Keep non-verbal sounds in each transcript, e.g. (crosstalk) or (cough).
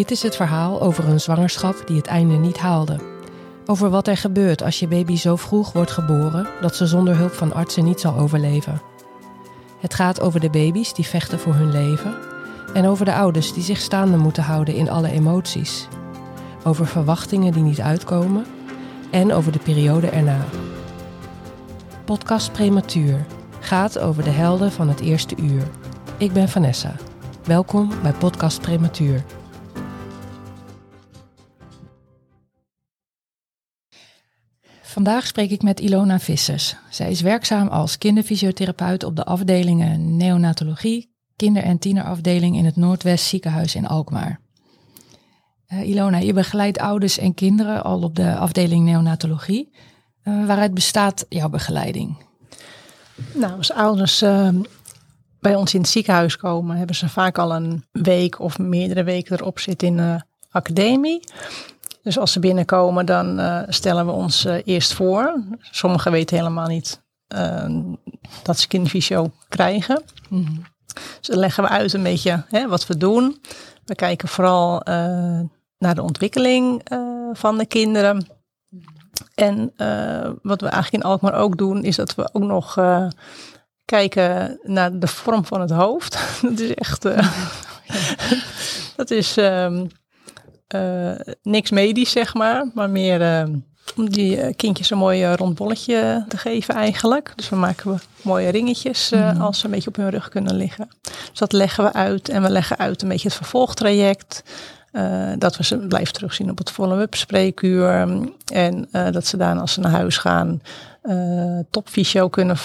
Dit is het verhaal over een zwangerschap die het einde niet haalde. Over wat er gebeurt als je baby zo vroeg wordt geboren dat ze zonder hulp van artsen niet zal overleven. Het gaat over de baby's die vechten voor hun leven en over de ouders die zich staande moeten houden in alle emoties. Over verwachtingen die niet uitkomen en over de periode erna. Podcast Prematuur gaat over de helden van het eerste uur. Ik ben Vanessa. Welkom bij Podcast Prematuur. Vandaag spreek ik met Ilona Vissers. Zij is werkzaam als kinderfysiotherapeut op de afdelingen neonatologie, kinder- en tienerafdeling in het Noordwest ziekenhuis in Alkmaar. Uh, Ilona, je begeleidt ouders en kinderen al op de afdeling neonatologie. Uh, waaruit bestaat jouw begeleiding? Nou, als ouders uh, bij ons in het ziekenhuis komen, hebben ze vaak al een week of meerdere weken erop zitten in de academie. Dus als ze binnenkomen, dan uh, stellen we ons uh, eerst voor. Sommigen weten helemaal niet uh, dat ze kindervisio krijgen. Mm-hmm. Dus dan leggen we uit een beetje hè, wat we doen. We kijken vooral naar de ontwikkeling van de kinderen. En wat we eigenlijk in Alkmaar ook doen, is dat we ook nog kijken naar de vorm van het hoofd. (laughs) dat is echt. (laughs) dat is. Um, uh, niks medisch, zeg maar, maar meer uh, om die kindjes een mooi rond bolletje te geven eigenlijk. Dus we maken we mooie ringetjes uh, mm. als ze een beetje op hun rug kunnen liggen. Dus dat leggen we uit en we leggen uit een beetje het vervolgtraject. dat we ze blijven terugzien op het follow-up spreekuur. En dat ze daar als ze naar huis gaan topfysio kunnen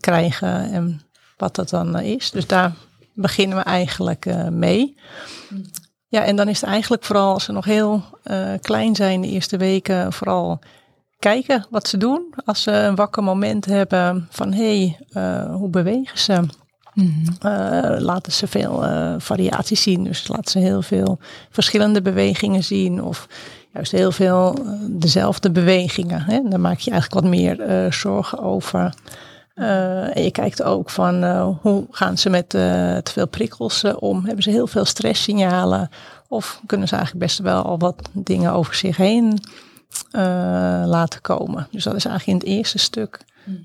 krijgen en wat dat dan is. Dus daar beginnen we eigenlijk mee. Ja, en dan is het eigenlijk vooral als ze nog heel uh, klein zijn, de eerste weken, vooral kijken wat ze doen. Als ze een wakker moment hebben van hé, hey, uh, hoe bewegen ze? Mm-hmm. Uh, laten ze veel variaties zien. Dus laten ze heel veel verschillende bewegingen zien. Of juist heel veel dezelfde bewegingen. Hè? Dan maak je eigenlijk wat meer zorgen over. Uh, en je kijkt ook van uh, hoe gaan ze met uh, te veel prikkels om? Hebben ze heel veel stresssignalen? Of kunnen ze eigenlijk best wel al wat dingen over zich heen laten komen? Dus dat is eigenlijk in het eerste stuk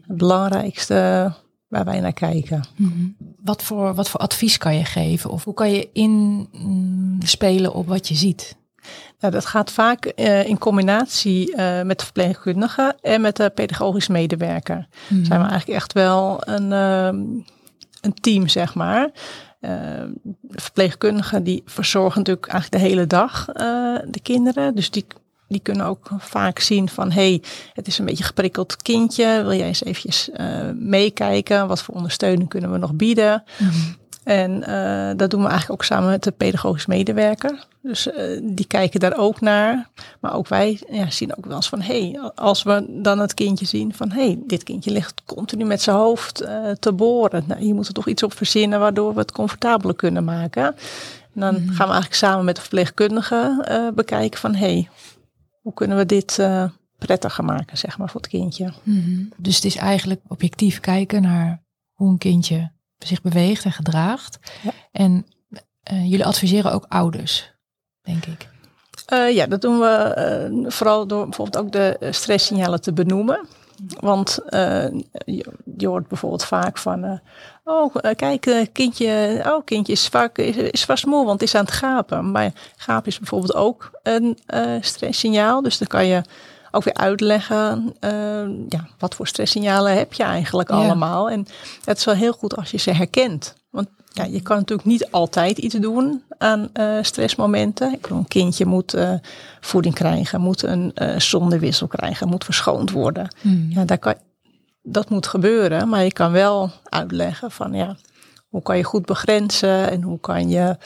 het belangrijkste waar wij naar kijken. Mm-hmm. Wat, voor, wat voor advies kan je geven? Of hoe kan je inspelen op wat je ziet? Nou, dat gaat vaak uh, in combinatie uh, met de verpleegkundige en met de pedagogisch medewerker. Mm. Zijn we eigenlijk echt wel een, uh, een team, zeg maar. de verpleegkundigen die verzorgen natuurlijk eigenlijk de hele dag de kinderen. Dus die, die kunnen ook vaak zien van, hey, het is een beetje geprikkeld kindje. Wil jij eens eventjes meekijken? Wat voor ondersteuning kunnen we nog bieden? Mm. En uh, dat doen we eigenlijk ook samen met de pedagogisch medewerker. Dus uh, die kijken daar ook naar. Maar ook wij ja, zien ook wel eens van, hé, hey, als we dan het kindje zien van, hé, hey, dit kindje ligt continu met zijn hoofd uh, te boren. Nou, hier moeten we toch iets op verzinnen waardoor we het comfortabeler kunnen maken. En dan mm-hmm. gaan we eigenlijk samen met de verpleegkundige bekijken van, hé, hey, hoe kunnen we dit prettiger maken, zeg maar, voor het kindje. Mm-hmm. Dus het is eigenlijk objectief kijken naar hoe een kindje zich beweegt en gedraagt. Ja. En uh, jullie adviseren ook ouders, denk ik. Uh, ja, dat doen we uh, vooral door bijvoorbeeld ook de stresssignalen te benoemen. Want je, je, hoort bijvoorbeeld vaak van, oh kijk, kindje, oh, kindje is, vaak, is, is vast moe, want het is aan het gapen. Maar gapen is bijvoorbeeld ook een stresssignaal. Dus dan kan je ook weer uitleggen, uh, ja, wat voor stresssignalen heb je eigenlijk allemaal. En het is wel heel goed als je ze herkent. Want ja, je kan natuurlijk niet altijd iets doen aan uh, stressmomenten. Ik een kindje moet uh, voeding krijgen, moet een uh, zonnewissel krijgen, moet verschoond worden. Hmm. Ja, daar kan, dat moet gebeuren, maar je kan wel uitleggen van ja, hoe kan je goed begrenzen en hoe kan je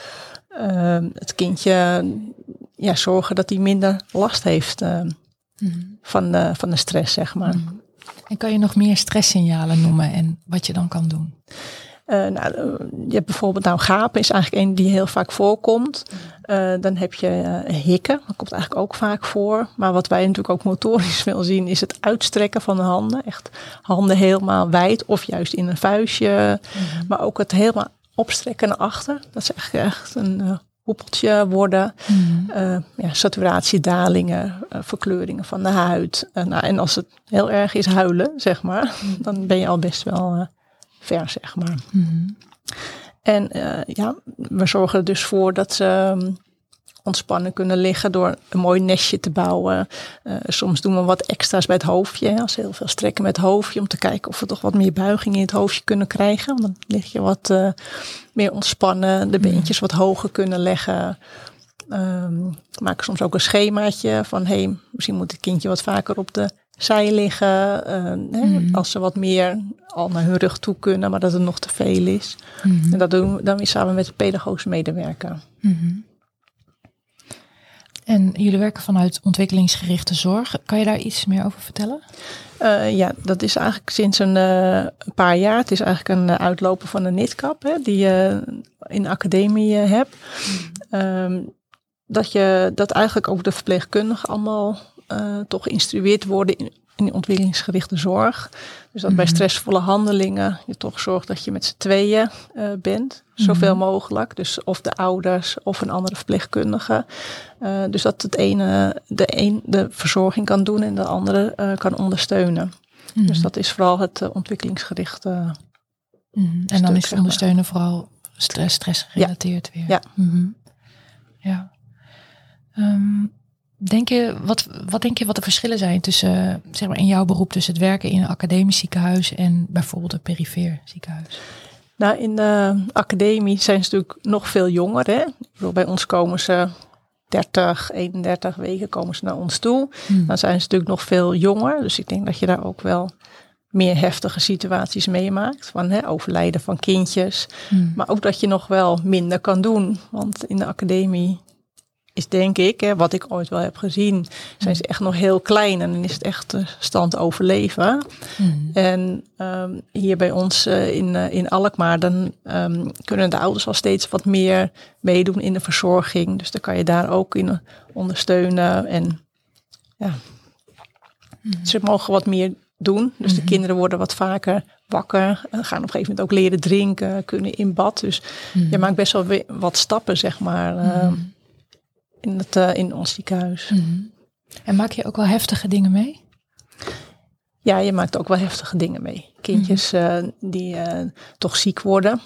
het kindje ja, zorgen dat hij minder last heeft van, de, van de stress, zeg maar. Mhm. En kan je nog meer stresssignalen noemen en wat je dan kan doen? Uh, nou, je hebt bijvoorbeeld, nou, gapen is eigenlijk een die heel vaak voorkomt. Uh, dan heb je uh, hikken, dat komt eigenlijk ook vaak voor. Maar wat wij natuurlijk ook motorisch (laughs) veel zien, is het uitstrekken van de handen. Echt handen helemaal wijd of juist in een vuistje. Mhm. Maar ook het helemaal opstrekken naar achter. Dat is echt, echt een hoepeltje worden. Mm. ja, saturatiedalingen, verkleuringen van de huid. nou, en als het heel erg is huilen, zeg maar, dan ben je al best wel ver, zeg maar. Mm. En ja, we zorgen er dus voor dat ze ehm, ontspannen kunnen liggen door een mooi nestje te bouwen. Uh, soms doen we wat extra's bij het hoofdje. Als heel veel strekken met het hoofdje. Om te kijken of we toch wat meer buiging in het hoofdje kunnen krijgen. Dan lig je wat uh, meer ontspannen. De beentjes wat hoger kunnen leggen. Um, maken soms ook een schemaatje van hey, misschien moet het kindje wat vaker op de zij liggen. Uh, hè, mm. Als ze wat meer al naar hun rug toe kunnen, maar dat het nog te veel is. Mm. En dat doen we dan weer samen met de pedagogische medewerker. Mm. En jullie werken vanuit ontwikkelingsgerichte zorg. Kan je daar iets meer over vertellen? Uh, ja, dat is eigenlijk sinds een, uh, paar jaar. Het is eigenlijk een uh, uitloper van een NITCAP hè, die je in de academie hebt. Um, dat, je, dat eigenlijk ook de verpleegkundigen allemaal toch geïnstrueerd worden in, in ontwikkelingsgerichte zorg. Dus dat bij mhm. stressvolle handelingen je toch zorgt dat je met z'n tweeën uh, bent. Zoveel mhm. mogelijk. Dus of de ouders of een andere verpleegkundige. Uh, dus dat het ene de een de verzorging kan doen en de andere uh, kan ondersteunen. Mhm. Dus dat is vooral het ontwikkelingsgerichte. En dan is ondersteunen vooral stress, stress gerelateerd weer. Ja. Ja. Um, Denk je, wat, wat denk je wat de verschillen zijn tussen, zeg maar, in jouw beroep tussen het werken in een academisch ziekenhuis en bijvoorbeeld een perifeer ziekenhuis? Nou, in de academie zijn ze natuurlijk nog veel jonger. Hè? bij ons komen ze 30, 31 weken komen ze naar ons toe. Hmm. Dan zijn ze natuurlijk nog veel jonger. Dus ik denk dat je daar ook wel meer heftige situaties meemaakt. Van hè, overlijden van kindjes. Hmm. Maar ook dat je nog wel minder kan doen. Want in de academie is denk ik, hè, wat ik ooit wel heb gezien, zijn ze echt nog heel klein en dan is het echt stand overleven. Mm. En um, hier bij ons uh, in, uh, in Alkmaar, dan um, kunnen de ouders al steeds wat meer meedoen in de verzorging. Dus dan kan je daar ook in ondersteunen. En ja, mm. ze mogen wat meer doen. Dus de mhm. kinderen worden wat vaker wakker, gaan op een gegeven moment ook leren drinken, kunnen in bad. Dus mm. je maakt best wel wat stappen, zeg maar. Uh, in, het, uh, in ons ziekenhuis. Mhm. En maak je ook wel heftige dingen mee? Ja, je maakt ook wel heftige dingen mee. Kindjes mm uh, die uh, toch ziek worden.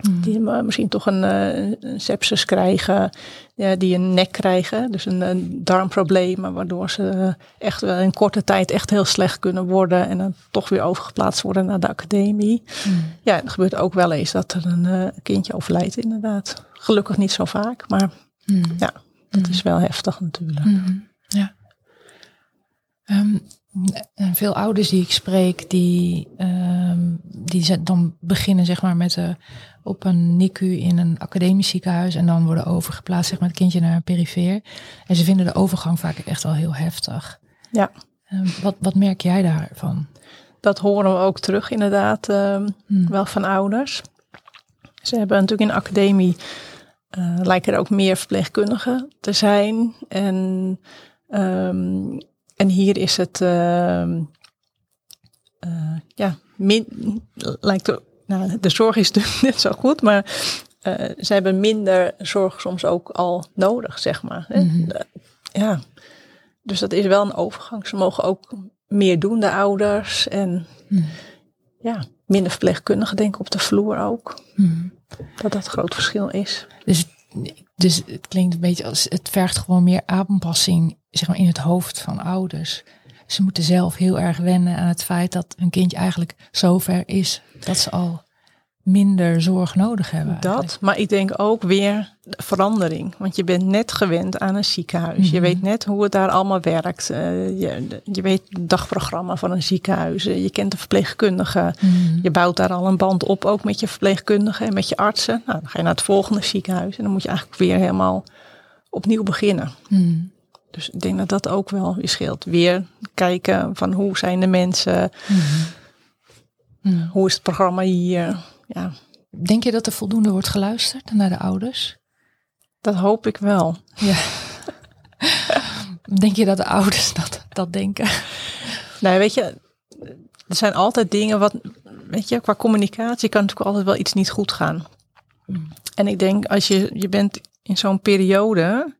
Mm Die misschien toch een, een sepsis krijgen. Ja, die een nek krijgen. Dus een, een darmprobleem. Waardoor ze echt in korte tijd echt heel slecht kunnen worden. En dan toch weer overgeplaatst worden naar de academie. Mm. Ja, het gebeurt ook wel eens dat er een kindje overlijdt inderdaad. Gelukkig niet zo vaak. Maar Mm. Ja, dat is wel heftig natuurlijk. Mm-hmm. Ja. Um, en veel ouders die ik spreek, die, um, die dan beginnen zeg maar met uh, op een NICU in een academisch ziekenhuis en dan worden overgeplaatst zeg maar het kindje naar een perifeer. En ze vinden de overgang vaak echt wel heel heftig. Ja. Um, wat, wat merk jij daarvan? Dat horen we ook terug inderdaad, mm. wel van ouders. Ze hebben natuurlijk in de academie uh, lijken er ook meer verpleegkundigen te zijn. En, um, en hier is het, uh, uh, ja, min, lijkt er, nou, de zorg is natuurlijk (laughs) net zo goed, maar uh, ze hebben minder zorg soms ook al nodig, zeg maar. Mm -hmm. ja, dus dat is wel een overgang. Ze mogen ook meer doen, de ouders. En mm. ja, minder verpleegkundigen, denk ik, op de vloer ook. Mm. Dat dat groot verschil is. Dus, dus het klinkt een beetje als het vergt gewoon meer aanpassing zeg maar, in het hoofd van ouders. Ze moeten zelf heel erg wennen aan het feit dat een kindje eigenlijk zover is dat ze al minder zorg nodig hebben. Dat, maar ik denk ook weer verandering. Want je bent net gewend aan een ziekenhuis. Je mhm. weet net hoe het daar allemaal werkt. Uh, je, je weet het dagprogramma van een ziekenhuis. Uh, je kent de verpleegkundige. Mhm. Je bouwt daar al een band op, ook met je verpleegkundige en met je artsen. Nou, dan ga je naar het volgende ziekenhuis en dan moet je eigenlijk weer helemaal opnieuw beginnen. Mhm. Dus ik denk dat dat ook wel weer scheelt. Weer kijken van hoe zijn de mensen. Hoe is het programma hier? Ja. Denk je dat er voldoende wordt geluisterd naar de ouders? Dat hoop ik wel. Ja. Denk je dat de ouders dat, dat denken? Nou, weet je, er zijn altijd dingen wat, weet je, qua communicatie kan natuurlijk altijd wel iets niet goed gaan. En ik denk, als je, je bent in zo'n periode,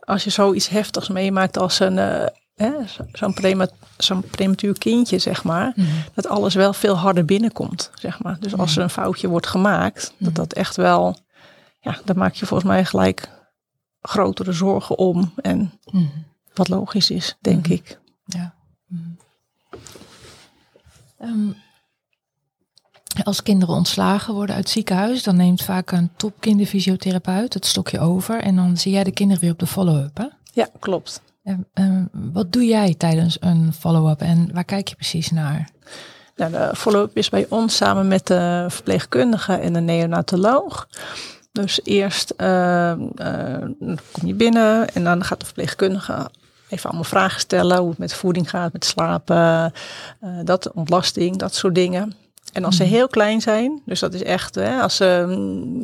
als je zoiets heftigs meemaakt als een, eh, zo'n prema, zo'n prematuur kindje, zeg maar, Mhm. dat alles wel veel harder binnenkomt, zeg maar. Dus als er een foutje wordt gemaakt, dat dat echt wel, ja, daar maak je volgens mij gelijk grotere zorgen om. En Mhm. wat logisch is, denk Mhm. ik. Ja. Mhm. Ehm, als kinderen ontslagen worden uit het ziekenhuis, dan neemt vaak een topkinderfysiotherapeut het stokje over en dan zie jij de kinderen weer op de follow-up. Hè? Ja, klopt. Wat doe jij tijdens een follow-up en waar kijk je precies naar? Nou, de follow-up is bij ons samen met de verpleegkundige en de neonatoloog. Dus eerst eh, eh, kom je binnen en dan gaat de verpleegkundige even allemaal vragen stellen. Hoe het met voeding gaat, met slapen, eh, dat, ontlasting, dat soort dingen. En als ze heel klein zijn, dus dat is echt hè, als ze mm,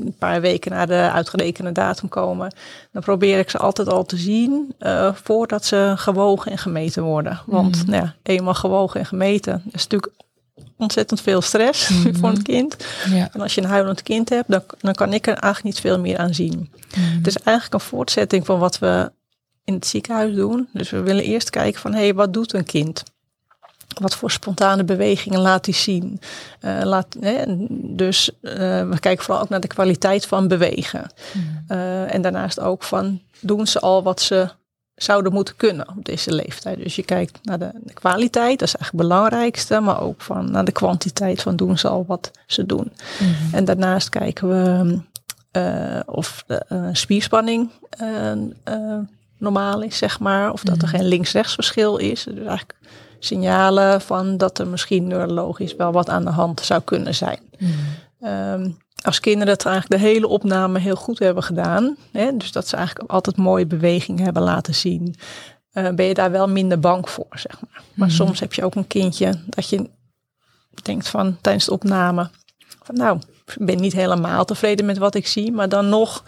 een paar weken na de uitgerekende datum komen, dan probeer ik ze altijd al te zien eh, voordat ze gewogen en gemeten worden. Want nou ja, eenmaal gewogen en gemeten is natuurlijk ontzettend veel stress (laughs) voor een kind. Ja. En als je een huilend kind hebt, dan, dan kan ik er eigenlijk niet veel meer aan zien. Het is eigenlijk een voortzetting van wat we in het ziekenhuis doen. Dus we willen eerst kijken van, hé, hey, wat doet een kind? Wat voor spontane bewegingen laat hij zien? Eh, laat, hè, dus eh, we kijken vooral ook naar de kwaliteit van bewegen. Eh, en daarnaast ook van, doen ze al wat ze zouden moeten kunnen op deze leeftijd? Dus je kijkt naar de, de kwaliteit, dat is eigenlijk het belangrijkste. Maar ook van, naar de kwantiteit van, doen ze al wat ze doen? En daarnaast kijken we of de spierspanning normaal is, zeg maar. Of dat er geen links-rechts verschil is. Dus eigenlijk signalen van dat er misschien neurologisch wel wat aan de hand zou kunnen zijn. Ehm, als kinderen het eigenlijk de hele opname heel goed hebben gedaan, hè, dus dat ze eigenlijk altijd mooie bewegingen hebben laten zien, eh, ben je daar wel minder bang voor, zeg maar. Maar soms heb je ook een kindje dat je denkt van tijdens de opname, van nou, ik ben niet helemaal tevreden met wat ik zie, maar dan nog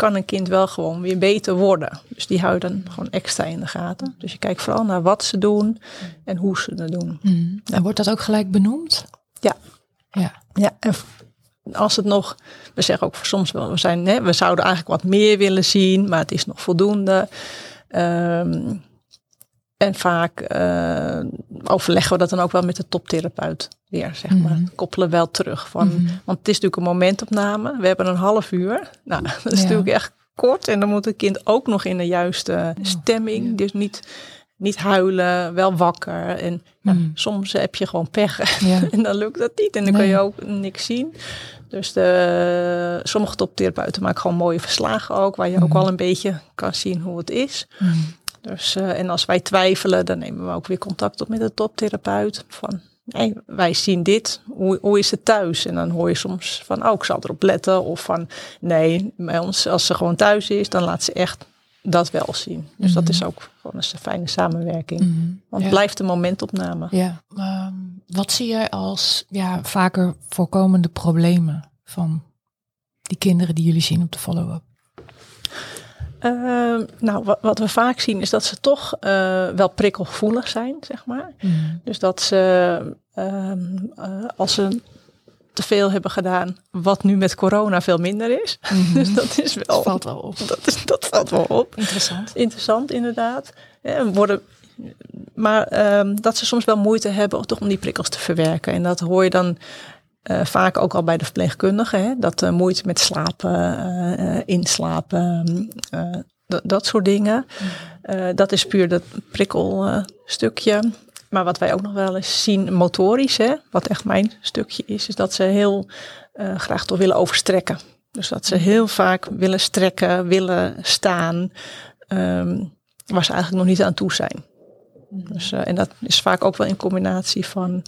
kan een kind wel gewoon weer beter worden. Dus die hou je dan gewoon extra in de gaten. Dus je kijkt vooral naar wat ze doen en hoe ze het doen. Mm. En wordt dat ook gelijk benoemd? Ja. Ja. Ja, en als het nog, we zeggen ook soms wel, we, zijn, hè, we zouden eigenlijk wat meer willen zien, maar het is nog voldoende. Ehm, en vaak eh, overleggen we dat dan ook wel met de toptherapeut weer, zeg maar. Mhm. Koppelen wel terug. Van, Mhm. Want het is natuurlijk een momentopname. We hebben een half uur. Nou, (laughs) dat is Ja. natuurlijk echt kort. En dan moet het kind ook nog in de juiste stemming. ja. Dus niet, niet huilen, wel wakker. En Mhm. soms heb je gewoon pech. (laughs) Ja. en dan lukt dat niet. En dan Nee. je ook niks zien. Dus de, sommige toptherapeuten maken gewoon mooie verslagen ook. Waar je ook wel een beetje kan zien hoe het is. Dus, eh, en als wij twijfelen, dan nemen we ook weer contact op met de toptherapeut. Van, wij zien dit. Hoe, hoe is het thuis? En dan hoor je soms van, oh, ik zal erop letten. Of van, nee, bij ons, als ze gewoon thuis is, dan laat ze echt dat wel zien. Dus dat is ook gewoon een fijne samenwerking. Mhm. Want Ja. het blijft een momentopname. Ja, ehm, wat zie jij als ja, vaker voorkomende problemen van die kinderen die jullie zien op de follow-up? Ehm, nou, wat, wat we vaak zien is dat ze toch eh, wel prikkelgevoelig zijn, zeg maar. Dus dat ze, ehm, eh, als ze te veel hebben gedaan, wat nu met corona veel minder is. (laughs) Dus dat is wel, Dat valt wel op. dat, is, dat valt wel op. Interessant. Interessant inderdaad. Ja, worden, maar ehm, dat ze soms wel moeite hebben toch om die prikkels te verwerken. En dat hoor je dan eh, vaak ook al bij de verpleegkundige. Hè? Dat uh, moeite met slapen, uh, uh, inslapen, dat, dat soort dingen. Uh, dat is puur dat prikkelstukje. Maar wat wij ook nog wel eens zien, motorisch, hè, wat echt mijn stukje is, is dat ze heel graag toch willen overstrekken. Dus dat ze heel vaak willen strekken, willen staan, um, waar ze eigenlijk nog niet aan toe zijn. Dus, en dat is vaak ook wel in combinatie van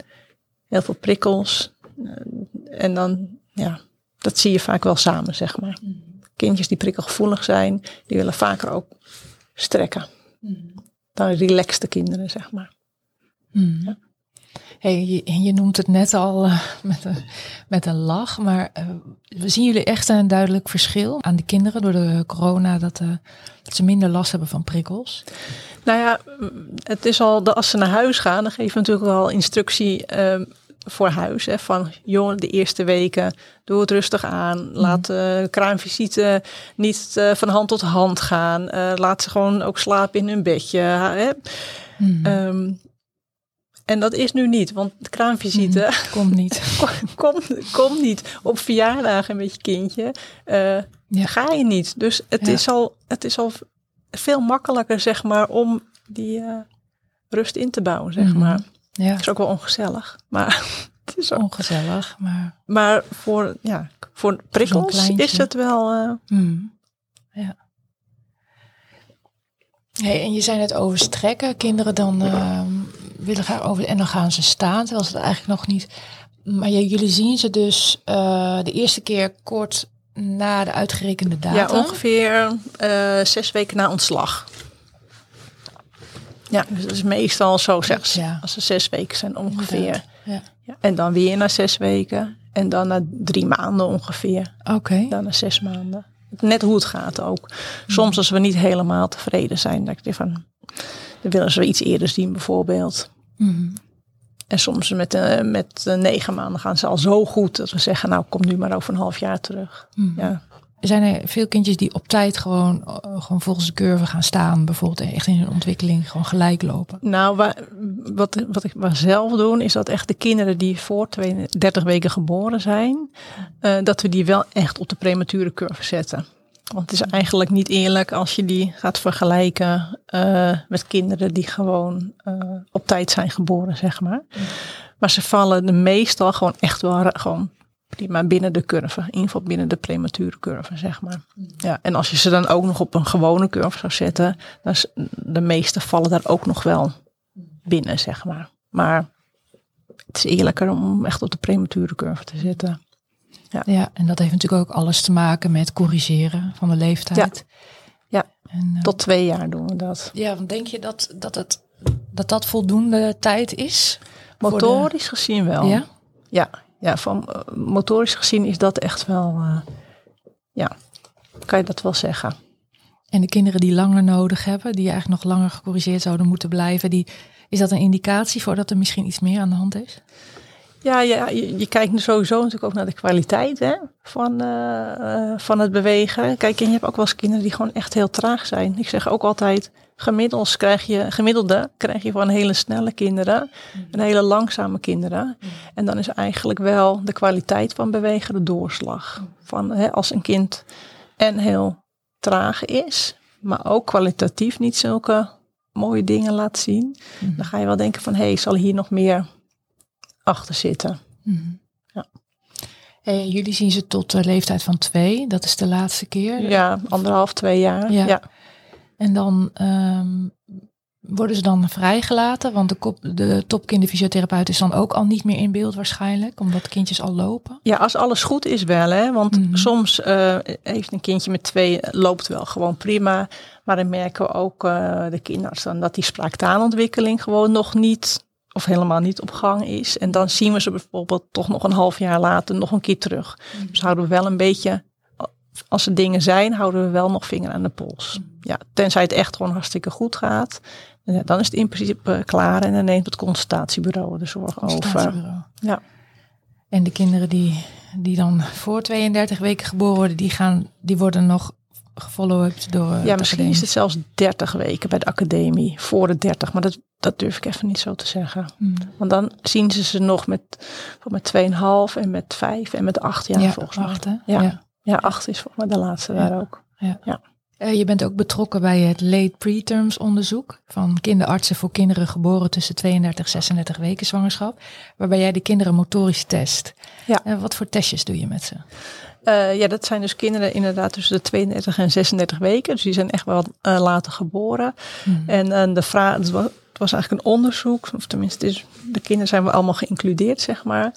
heel veel prikkels. Uh, en dan, ja, dat zie je vaak wel samen, zeg maar. Kindjes die prikkelgevoelig zijn, die willen vaker ook strekken. Dan relaxte kinderen, zeg maar. Mm. Ja. Hey, je, je, noemt het net al uh, met, een, met een lach, maar uh, zien jullie echt een duidelijk verschil aan de kinderen door de corona dat, uh, dat ze minder last hebben van prikkels? Nou ja, het is al, als ze naar huis gaan, dan geven we natuurlijk al instructie. Voor huis. Hè, van joh, de eerste weken, doe het rustig aan. Laat de kraamvisite niet uh, van hand tot hand gaan. Uh, laat ze gewoon ook slapen in hun bedje. Hè. Mhm. Um, en dat is nu niet, want de kraamvisite Mhm. Komt niet. (laughs) komt kom niet op verjaardagen met je kindje. Uh, Ja. Ga je niet. Dus het, Ja. is al, het is al veel makkelijker, zeg maar, om die uh, rust in te bouwen, zeg maar. Ja, Het is ook wel ongezellig, maar (laughs) het is ook. ongezellig, maar... Maar voor, ja, voor prikkels is het wel. Uh, Hmm. Ja. Hey, en je zei net over strekken. Kinderen dan uh, willen graag over en dan gaan ze staan, terwijl ze het eigenlijk nog niet. Maar jullie zien ze dus uh, de eerste keer kort na de uitgerekende datum. ja, ongeveer zes weken na ontslag. Ja, dus dat is meestal zo zeg Ja. als ze zes weken zijn ongeveer. Ja. Ja, en dan weer na zes weken. En dan na drie maanden ongeveer. Oké. Dan na zes maanden. Net hoe het gaat ook. Soms als we niet helemaal tevreden zijn. Dat ik denk van, dan willen ze iets eerder zien bijvoorbeeld. Mhm. En soms met, uh, met uh, negen maanden gaan ze al zo goed. Dat we zeggen, nou kom nu maar over een half jaar terug. Mhm. Ja. Zijn er veel kindjes die op tijd gewoon, uh, gewoon volgens de curve gaan staan? Bijvoorbeeld echt in hun ontwikkeling gewoon gelijk lopen? Nou, wa- wat, wat ik maar zelf doe, is dat echt de kinderen die voor 32 weken geboren zijn, uh, dat we die wel echt op de premature curve zetten. Want het is eigenlijk niet eerlijk als je die gaat vergelijken uh, met kinderen die gewoon uh, op tijd zijn geboren, zeg maar. Maar ze vallen de meestal gewoon echt wel gewoon prima binnen de curve. In ieder geval binnen de premature curve, zeg maar. Ja, en als je ze dan ook nog op een gewone curve zou zetten, dan is de meeste vallen daar ook nog wel binnen, zeg maar. Maar het is eerlijker om echt op de premature curve te zitten. Ja. ja, en dat heeft natuurlijk ook alles te maken met corrigeren van de leeftijd. Ja, en, uh, tot twee jaar doen we dat. Ja, want denk je dat dat, het, dat, dat voldoende tijd is? Motorisch de... gezien wel. Ja? Ja, ja van uh, motorisch gezien is dat echt wel, uh, ja, kan je dat wel zeggen. En de kinderen die langer nodig hebben, die eigenlijk nog langer gecorrigeerd zouden moeten blijven, die, is dat een indicatie voor dat er misschien iets meer aan de hand is? Ja, ja je, je kijkt sowieso natuurlijk ook naar de kwaliteit hè, van, uh, van het bewegen. Kijk, en je hebt ook wel eens kinderen die gewoon echt heel traag zijn. Ik zeg ook altijd, gemiddeld krijg je, gemiddelde krijg je van hele snelle kinderen en hele langzame kinderen. En dan is eigenlijk wel de kwaliteit van bewegen de doorslag. Van, hè, als een kind en heel traag is, maar ook kwalitatief niet zulke mooie dingen laat zien. Mm-hmm. Dan ga je wel denken van, hé, hey, zal hier nog meer achter zitten. Mm-hmm. Ja. Jullie zien ze tot de leeftijd van twee, dat is de laatste keer. Ja, anderhalf, twee jaar. Ja. ja. En dan um, worden ze dan vrijgelaten, want de, kop, de topkinderfysiotherapeut is dan ook al niet meer in beeld waarschijnlijk, omdat kindjes al lopen. Ja, als alles goed is wel, hè. Want mm-hmm. soms uh, heeft een kindje met twee, loopt wel gewoon prima. Maar dan merken we ook uh, de kinderarts dan dat die spraaktaalontwikkeling gewoon nog niet of helemaal niet op gang is. En dan zien we ze bijvoorbeeld toch nog een half jaar later nog een keer terug. Mm-hmm. Dus houden we wel een beetje, als er dingen zijn, houden we wel nog vinger aan de pols. Mm-hmm. Ja, tenzij het echt gewoon hartstikke goed gaat. Dan is het in principe klaar en dan neemt het consultatiebureau de zorg over. Ja. En de kinderen die, die dan voor 32 weken geboren worden, die, gaan, die worden nog gefollowed door. Ja, misschien academie. is het zelfs 30 weken bij de academie, voor de 30, maar dat, dat durf ik even niet zo te zeggen. Hmm. Want dan zien ze ze nog met, met 2,5 en met 5 en met 8 jaar ja, volgens acht, mij. Ja. ja. Ja, 8 is volgens mij de laatste daar ook. Ja. ja. Uh, je bent ook betrokken bij het late preterms onderzoek van kinderartsen voor kinderen geboren tussen 32 en 36 weken zwangerschap, waarbij jij de kinderen motorisch test. Ja. Uh, wat voor testjes doe je met ze? Uh, ja, dat zijn dus kinderen inderdaad tussen de 32 en 36 weken. Dus die zijn echt wel later geboren. Hmm. En de vraag, het was, het was eigenlijk een onderzoek, of tenminste, is, de kinderen zijn we allemaal geïncludeerd, zeg maar.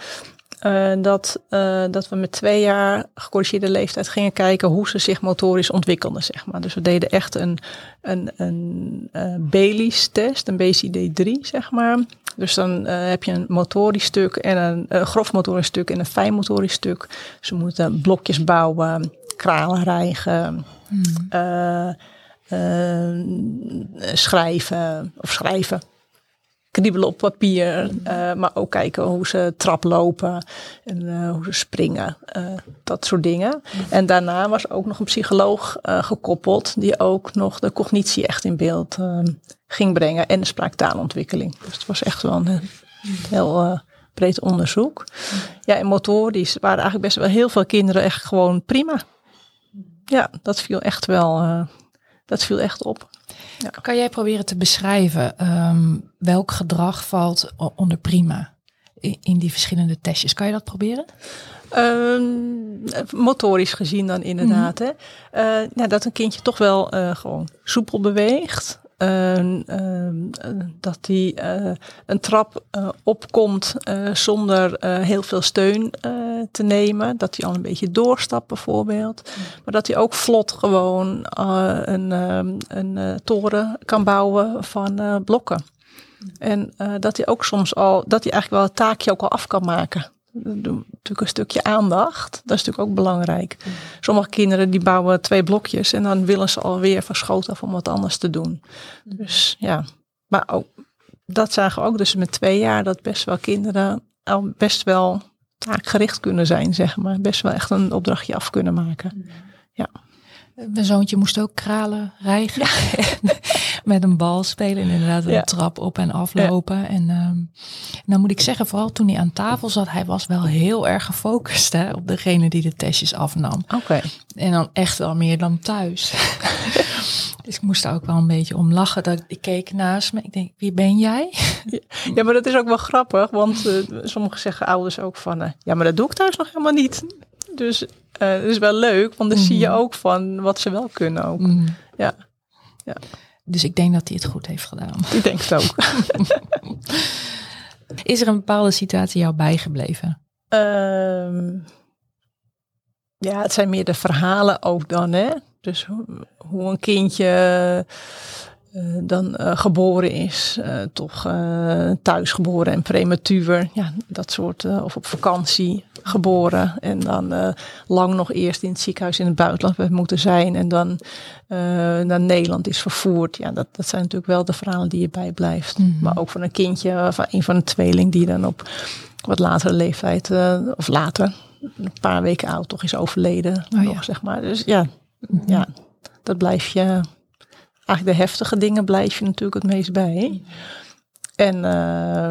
Uh, dat, uh, dat we met twee jaar gecorrigeerde leeftijd gingen kijken hoe ze zich motorisch ontwikkelden, zeg maar. Dus we deden echt een, een, een uh, Bailey's test, een BCD3, zeg maar. Dus dan heb je een motorisch stuk en een, een grof motorisch stuk en een fijn motorisch stuk. Ze moeten blokjes bouwen, kralen rijgen, hmm. schrijven of schrijven. Kriebelen op papier. eh, maar ook kijken hoe ze trap lopen en eh, hoe ze springen. eh, dat soort dingen. En daarna was ook nog een psycholoog gekoppeld. Die ook nog de cognitie echt in beeld eh, ging brengen. En de spraaktaalontwikkeling. Dus het was echt wel een heel breed onderzoek. Ja, en motorisch waren eigenlijk best wel heel veel kinderen echt gewoon prima. Ja, dat viel echt wel, dat viel echt op. Kan jij proberen te beschrijven ehm, welk gedrag valt onder prima in, in die verschillende testjes? Kan je dat proberen? Ehm, motorisch gezien dan inderdaad. hè. Eh, nou, dat een kindje toch wel eh, gewoon soepel beweegt. Ehm, ehm, eh, dat hij eh, een trap eh, opkomt eh, zonder heel veel steun te nemen. Dat hij al een beetje doorstapt bijvoorbeeld. Maar dat hij ook vlot gewoon een, ehm, een toren kan bouwen van blokken. En dat hij ook soms al, dat hij eigenlijk wel het taakje ook al af kan maken. Natuurlijk een stukje aandacht. Dat is natuurlijk ook belangrijk. Sommige kinderen die bouwen twee blokjes en dan willen ze alweer van schoot af om wat anders te doen. Dus ja, maar ook, dat zagen we ook dus met twee jaar dat best wel kinderen al best wel taakgericht kunnen zijn, zeg maar. Best wel echt een opdrachtje af kunnen maken. Mijn zoontje moest ook kralen rijgen. (laughs) Met een bal spelen en inderdaad een Ja. trap op en aflopen. En ehm nou moet ik zeggen, vooral toen hij aan tafel zat, hij was wel heel erg gefocust hè, op degene die de testjes afnam. Oké. En dan echt wel meer dan thuis. (laughs) dus ik moest daar ook wel een beetje om lachen. Dat ik keek naast me. Ik denk, wie ben jij? Ja, maar dat is ook wel grappig, want eh, sommigen zeggen ouders ook van, eh, ja, maar dat doe ik thuis nog helemaal niet. Dus eh het is wel leuk, want dan zie je Mhm. ook van wat ze wel kunnen ook. Mm. Ja, Dus ik denk dat hij het goed heeft gedaan. ik denk het ook. (laughs) Is er een bepaalde situatie jou bijgebleven? Ehm, ja, het zijn meer de verhalen ook dan, hè. Dus hoe, hoe een kindje eh, dan eh, geboren is, eh, toch thuis geboren en prematuur. Ja, dat soort, of op vakantie geboren. En dan lang nog eerst in het ziekenhuis in het buitenland moeten zijn. En dan naar Nederland is vervoerd. Ja, dat, dat zijn natuurlijk wel de verhalen die je bijblijft. Mhm. Maar ook van een kindje, van een van de tweeling die dan op wat latere leeftijd, of later, een paar weken oud, toch is overleden. ja. nog, zeg maar. Dus ja, ja, dat blijf je. Eigenlijk de heftige dingen blijf je natuurlijk het meest bij. En, eh,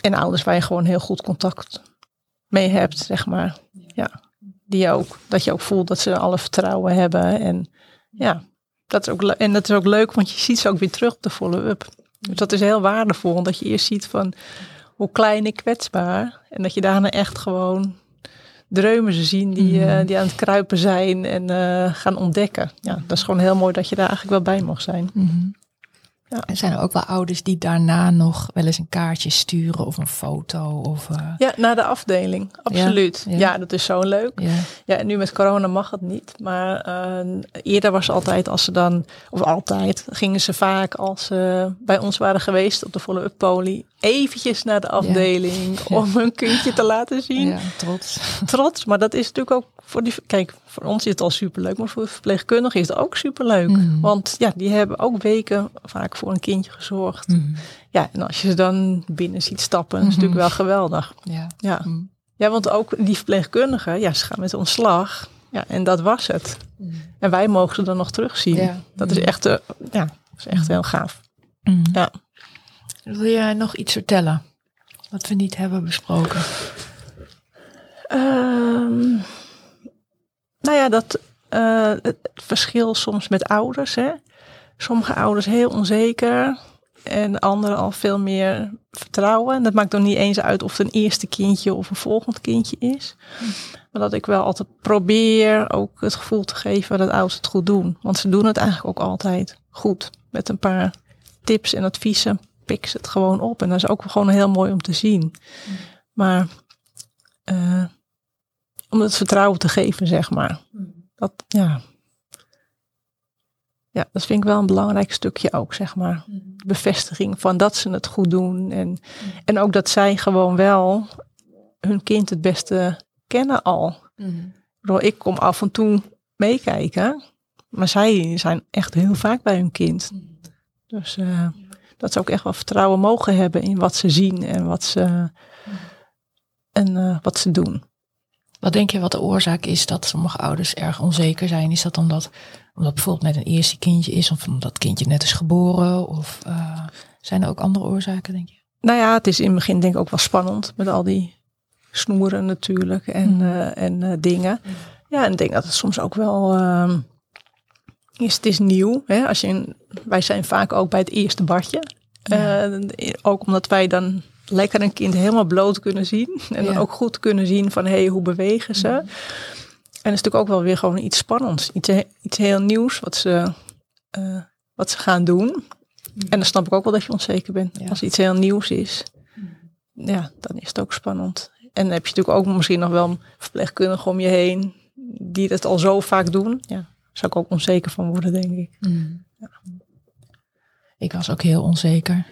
en ouders waar je gewoon heel goed contact mee hebt, zeg maar. Ja, die ook, dat je ook voelt dat ze alle vertrouwen hebben. En ja, dat is ook, en dat is ook leuk, want je ziet ze ook weer terug op de follow-up. Dus dat is heel waardevol, dat je eerst ziet van hoe klein en kwetsbaar. En dat je daarna echt gewoon dreumen ze zien die, eh, Mhm. die aan het kruipen zijn en eh, gaan ontdekken. Ja, dat is gewoon heel mooi dat je daar eigenlijk wel bij mag zijn. Mhm. Ja. Er zijn er ook wel ouders die daarna nog wel eens een kaartje sturen of een foto. Of, eh, Ja, naar de afdeling. Absoluut. Ja. Ja, dat is zo leuk. ja. En nu met corona mag het niet. Maar eh, eerder was altijd als ze dan, of altijd, gingen ze vaak als ze bij ons waren geweest op de follow-up poli, eventjes naar de afdeling om hun kindje te laten zien. ja, trots. Trots, maar dat is natuurlijk ook voor die, kijk, voor ons is het al superleuk, maar voor de verpleegkundigen is het ook superleuk. Mhm. Want ja, die hebben ook weken vaak voor een kindje gezorgd. Mhm. Ja, en als je ze dan binnen ziet stappen, is Mhm. natuurlijk wel geweldig. Ja. Ja. Mhm. Ja, want ook die verpleegkundigen, ja, ze gaan met ontslag. Ja, en dat was het. En wij mogen ze dan nog terugzien. Ja. Dat is echt, eh, ja, is echt heel gaaf. Ja. Wil jij nog iets vertellen wat we niet hebben besproken? Ehm, nou ja, dat eh, het verschil soms met ouders. Hè. Sommige ouders heel onzeker en anderen al veel meer vertrouwen. En dat maakt dan niet eens uit of het een eerste kindje of een volgend kindje is. Maar dat ik wel altijd probeer ook het gevoel te geven dat ouders het goed doen. Want ze doen het eigenlijk ook altijd goed. Met een paar tips en adviezen pikken ze het gewoon op. En dat is ook gewoon heel mooi om te zien. Maar eh, om het vertrouwen te geven, zeg maar. Dat, ja. ja, dat vind ik wel een belangrijk stukje ook, zeg maar. Bevestiging van dat ze het goed doen. En, en ook dat zij gewoon wel hun kind het beste kennen al. Ik bedoel, ik kom af en toe meekijken. Maar zij zijn echt heel vaak bij hun kind. Dus eh, Dat ze ook echt wel vertrouwen mogen hebben in wat ze zien en wat ze, en, eh, wat ze doen. Wat denk je wat de oorzaak is dat sommige ouders erg onzeker zijn? Is dat omdat, omdat bijvoorbeeld met een eerste kindje is, of omdat het kindje net is geboren? Of uh, zijn er ook andere oorzaken, denk je? Nou ja, het is in het begin denk ik ook wel spannend met al die snoeren natuurlijk en, mm. uh, en uh, dingen. Mm. Ja, en ik denk dat het soms ook wel uh, is. Het is nieuw. Hè? Als je in, wij zijn vaak ook bij het eerste badje. Ja. ook omdat wij dan lekker een kind helemaal bloot kunnen zien. En dan ook goed kunnen zien van hé, hey, hoe bewegen ze. Mm. En het is natuurlijk ook wel weer gewoon iets spannends. Iets, iets heel nieuws wat ze, wat ze gaan doen. En dan snap ik ook wel dat je onzeker bent. Als iets heel nieuws is, ja, dan is het ook spannend. En dan heb je natuurlijk ook misschien nog wel verpleegkundigen om je heen die het al zo vaak doen. Ja, daar zou ik ook onzeker van worden, denk ik. Ja. Ik was ook heel onzeker.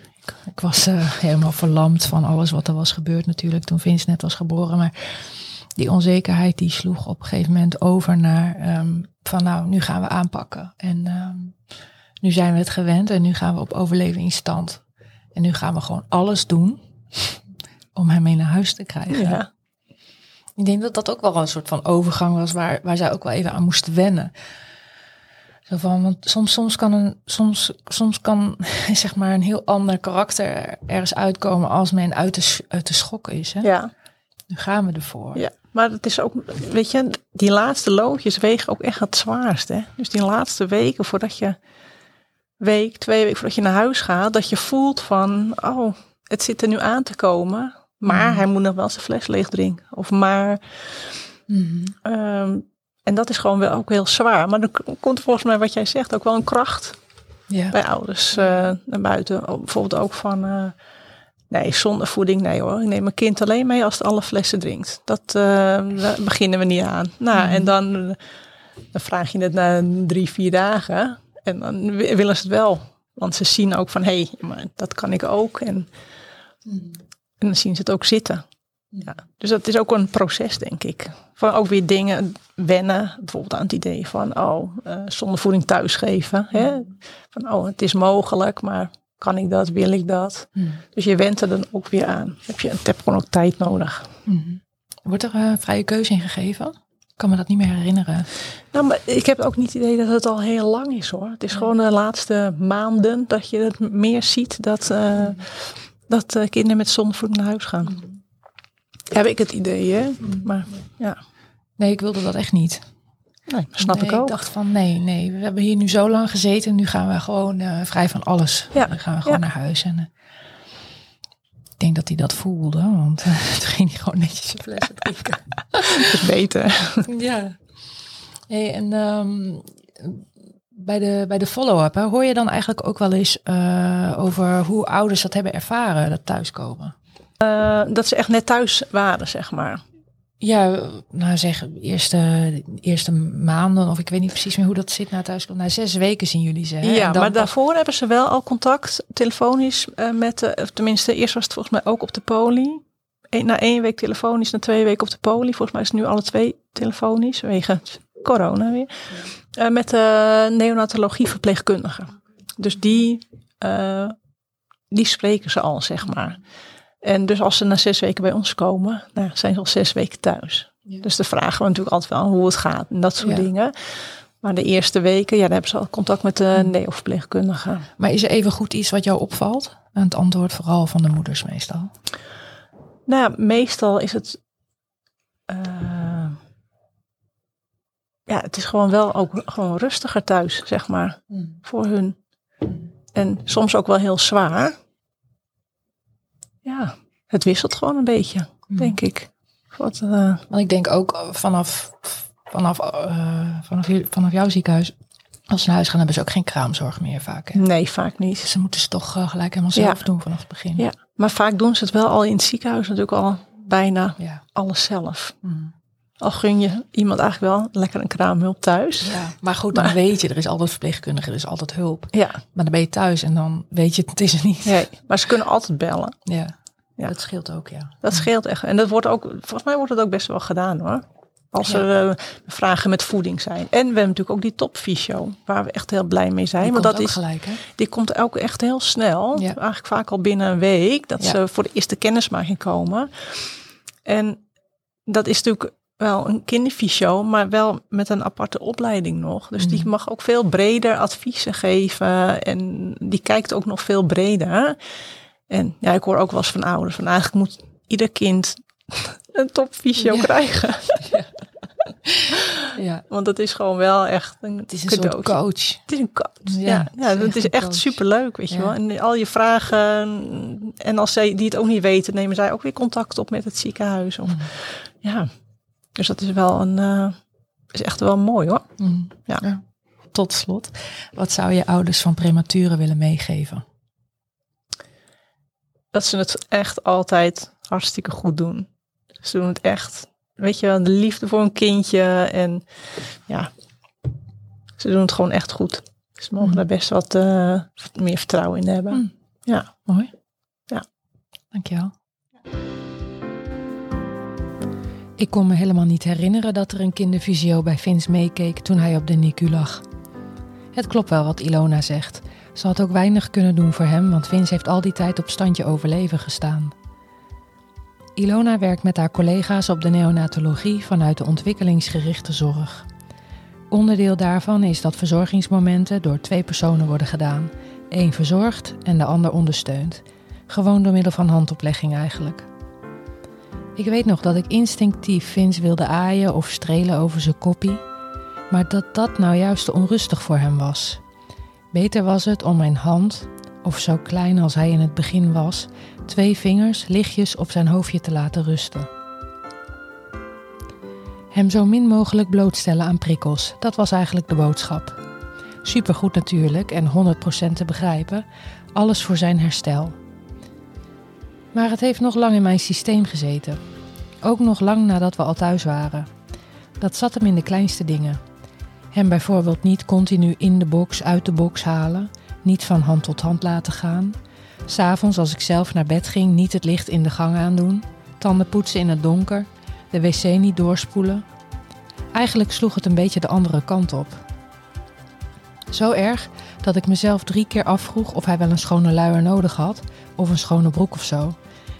Ik, was uh, helemaal verlamd van alles wat er was gebeurd natuurlijk toen Vince net was geboren. Maar die onzekerheid die sloeg op een gegeven moment over naar um, van nou, nu gaan we aanpakken. En um, nu zijn we het gewend en nu gaan we op overlevingsstand. En nu gaan we gewoon alles doen om hem mee naar huis te krijgen. Ja. Ik denk dat dat ook wel een soort van overgang was waar, waar zij ook wel even aan moesten wennen. Zo van, want soms, soms kan een, soms, soms kan (laughs) zeg maar een heel ander karakter ergens uitkomen als men uit de, uit de schok is. Hè? Ja. Nu gaan we ervoor. Ja, maar het is ook, weet je, die laatste loodjes wegen ook echt het zwaarst. Hè? Dus die laatste weken voordat je week, twee weken voordat je naar huis gaat, dat je voelt van, oh, het zit er nu aan te komen, maar mm. hij moet nog wel zijn fles leeg drinken. Of maar, mm. um, en dat is gewoon wel ook heel zwaar. Maar dan komt volgens mij wat jij zegt ook wel een kracht ja. bij ouders uh, naar buiten. Bijvoorbeeld ook van, uh, nee, zonder voeding, nee hoor. Ik neem mijn kind alleen mee als het alle flessen drinkt. Dat uh, daar beginnen we niet aan. Nou, mm. en dan, dan vraag je het na drie, vier dagen. En dan willen ze het wel. Want ze zien ook van, hé, hey, maar dat kan ik ook. En, en dan zien ze het ook zitten. Ja. Dus dat is ook een proces, denk ik. Van ook weer dingen wennen. Bijvoorbeeld aan het idee van, oh, uh, zonder voeding thuisgeven. Hè? Van, oh, het is mogelijk, maar kan ik dat, wil ik dat? Dus je went er dan ook weer aan. Heb je, heb gewoon ook tijd nodig. Wordt er uh, vrije keuze in gegeven? kan me dat niet meer herinneren. Nou, maar ik heb ook niet het idee dat het al heel lang is hoor. Het is gewoon de laatste maanden dat je het meer ziet dat, uh, dat uh, kinderen met zonnevoeding naar huis gaan. Heb ik het idee, hè? Maar ja. Nee, ik wilde dat echt niet. Nee, snap ik ook. Ik dacht van nee, nee, we hebben hier nu zo lang gezeten. Nu gaan we gewoon uh, vrij van alles. Ja. Dan gaan we gewoon naar huis. En, ik denk dat hij dat voelde, want uh, (laughs) toen ging hij gewoon netjes zijn flessen drinken. (laughs) dat is beter. (laughs) ja. Hey, en um, bij de, bij de follow-up, hoor je dan eigenlijk ook wel eens uh, over hoe ouders dat hebben ervaren, dat thuiskomen? Uh, dat ze echt net thuis waren, zeg maar. Ja, nou zeg, eerste, eerste maanden, of ik weet niet precies meer hoe dat zit na thuis. Na zes weken zien jullie ze. Hè? Ja, maar daarvoor hebben ze wel al contact, telefonisch, uh, met, de, of tenminste, eerst was het volgens mij ook op de poli. Eén, na één week telefonisch, na twee weken op de poli. Volgens mij is het nu alle twee telefonisch, wegens corona weer. Uh, met de neonatologie verpleegkundige. Dus die, die spreken ze al, zeg maar. En dus als ze na zes weken bij ons komen, nou, zijn ze al zes weken thuis. Dus dan vragen we natuurlijk altijd wel hoe het gaat en dat soort dingen. Maar de eerste weken, ja, dan hebben ze al contact met de mm. neoverpleegkundige. Maar is er even goed iets wat jou opvalt? Aan het antwoord vooral van de moeders meestal. Nou, meestal is het... Uh, ja, het is gewoon wel ook gewoon rustiger thuis, zeg maar. Mm. Voor hun. Mm. En soms ook wel heel zwaar ja, het wisselt gewoon een beetje, hmm. denk ik. Wat, uh... Want ik denk ook eh, vanaf, vanaf, uh, vanaf, vanaf jouw ziekenhuis, als ze naar huis gaan, hebben ze ook geen kraamzorg meer vaak. Hè? Nee, vaak niet. Ze moeten ze toch uh, gelijk helemaal zelf doen vanaf het begin. Ja, maar vaak doen ze het wel al in het ziekenhuis natuurlijk al bijna ja. alles zelf. Mm. Al gun je iemand eigenlijk wel lekker een kraamhulp thuis. Ja, maar goed, dan weet je, er is altijd verpleegkundige, er is altijd hulp. Ja. Maar dan ben je thuis en dan weet je, het is er niet. Nee, maar ze kunnen altijd bellen. Ja, ja. dat scheelt ook, ja. Dat scheelt echt. En dat wordt ook, volgens mij wordt het ook best wel gedaan hoor. Als er eh, vragen met voeding zijn. En we hebben natuurlijk ook die topfysio, waar we echt heel blij mee zijn. Die want komt dat ook is, gelijk, hè? die komt ook echt heel snel. Ja. Eigenlijk vaak al binnen een week. Dat Ja. ze voor de eerste kennismaking komen. En dat is natuurlijk wel een kinderfysio, maar wel met een aparte opleiding nog. Dus die Mhm. mag ook veel breder adviezen geven. En die kijkt ook nog veel breder. En ja, ik hoor ook wel eens van ouders van eigenlijk moet ieder kind (laughs) een topfysio Ja. krijgen. (laughs) Ja. Want dat is gewoon wel echt een Het is een cadeautje. soort coach. Het is een coach. Ja, Ja, het ja, is het echt is superleuk, weet je Ja. wel. En al je vragen, en als zij die het ook niet weten, nemen zij ook weer contact op met het ziekenhuis. Of, Mm. Ja, dus dat is wel een, eh, is echt wel mooi hoor. Mm. Ja. Tot slot, wat zou je ouders van prematuren willen meegeven? Dat ze het echt altijd hartstikke goed doen. Ze doen het echt, weet je wel, de liefde voor een kindje en ja, ze doen het gewoon echt goed. Ze mogen Mm. daar best wat eh, meer vertrouwen in hebben. Mm. Ja. Mooi. Ja. Dankjewel. Ik kon me helemaal niet herinneren dat er een kindervisio bij Vince meekeek toen hij op de NICU lag. Het klopt wel wat Ilona zegt. Ze had ook weinig kunnen doen voor hem, want Vince heeft al die tijd op standje overleven gestaan. Ilona werkt met haar collega's op de neonatologie vanuit de ontwikkelingsgerichte zorg. Onderdeel daarvan is dat verzorgingsmomenten door twee personen worden gedaan. Eén verzorgt en de ander ondersteunt. Gewoon door middel van handoplegging eigenlijk. Ik weet nog dat ik instinctief Vince wilde aaien of strelen over zijn koppie, maar dat dat nou juist te onrustig voor hem was. Beter was het om mijn hand, of zo klein als hij in het begin was, twee vingers lichtjes op zijn hoofdje te laten rusten. Hem zo min mogelijk blootstellen aan prikkels, dat was eigenlijk de boodschap. Supergoed natuurlijk en 100% te begrijpen, alles voor zijn herstel. Maar het heeft nog lang in mijn systeem gezeten. Ook nog lang nadat we al thuis waren. Dat zat hem in de kleinste dingen. Hem bijvoorbeeld niet continu in de box, uit de box halen, niet van hand tot hand laten gaan. S'avonds als ik zelf naar bed ging, niet het licht in de gang aandoen. Tanden poetsen in het donker, de wc niet doorspoelen. Eigenlijk sloeg het een beetje de andere kant op. Zo erg dat ik mezelf drie keer afvroeg of hij wel een schone luier nodig had of een schone broek of zo.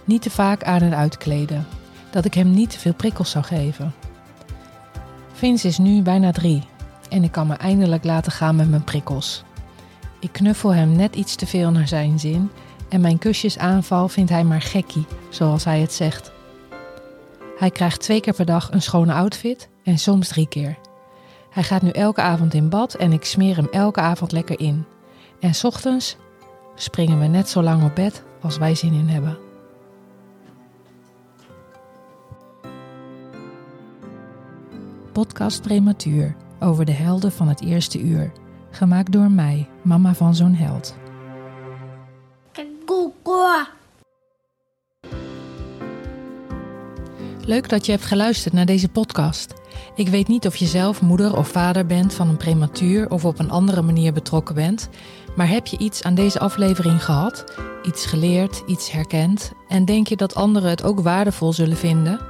Niet te vaak aan en uitkleden. Dat ik hem niet te veel prikkels zou geven. Vince is nu bijna drie en ik kan me eindelijk laten gaan met mijn prikkels. Ik knuffel hem net iets te veel naar zijn zin en mijn kusjesaanval vindt hij maar gekkie, zoals hij het zegt. Hij krijgt twee keer per dag een schone outfit en soms drie keer. Hij gaat nu elke avond in bad en ik smeer hem elke avond lekker in. En 's ochtends springen we net zo lang op bed als wij zin in hebben. Podcast Prematuur over de helden van het eerste uur. Gemaakt door mij, mama van zo'n held. Leuk dat je hebt geluisterd naar deze podcast. Ik weet niet of je zelf moeder of vader bent van een prematuur of op een andere manier betrokken bent, maar heb je iets aan deze aflevering gehad, iets geleerd, iets herkend en denk je dat anderen het ook waardevol zullen vinden?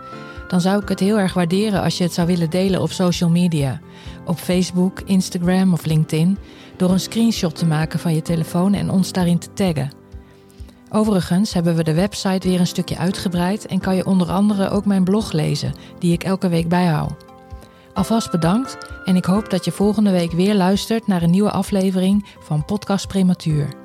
Dan zou ik het heel erg waarderen als je het zou willen delen op social media, op Facebook, Instagram of LinkedIn, door een screenshot te maken van je telefoon en ons daarin te taggen. Overigens hebben we de website weer een stukje uitgebreid en kan je onder andere ook mijn blog lezen, die ik elke week bijhoud. Alvast bedankt en ik hoop dat je volgende week weer luistert naar een nieuwe aflevering van Podcast Prematuur.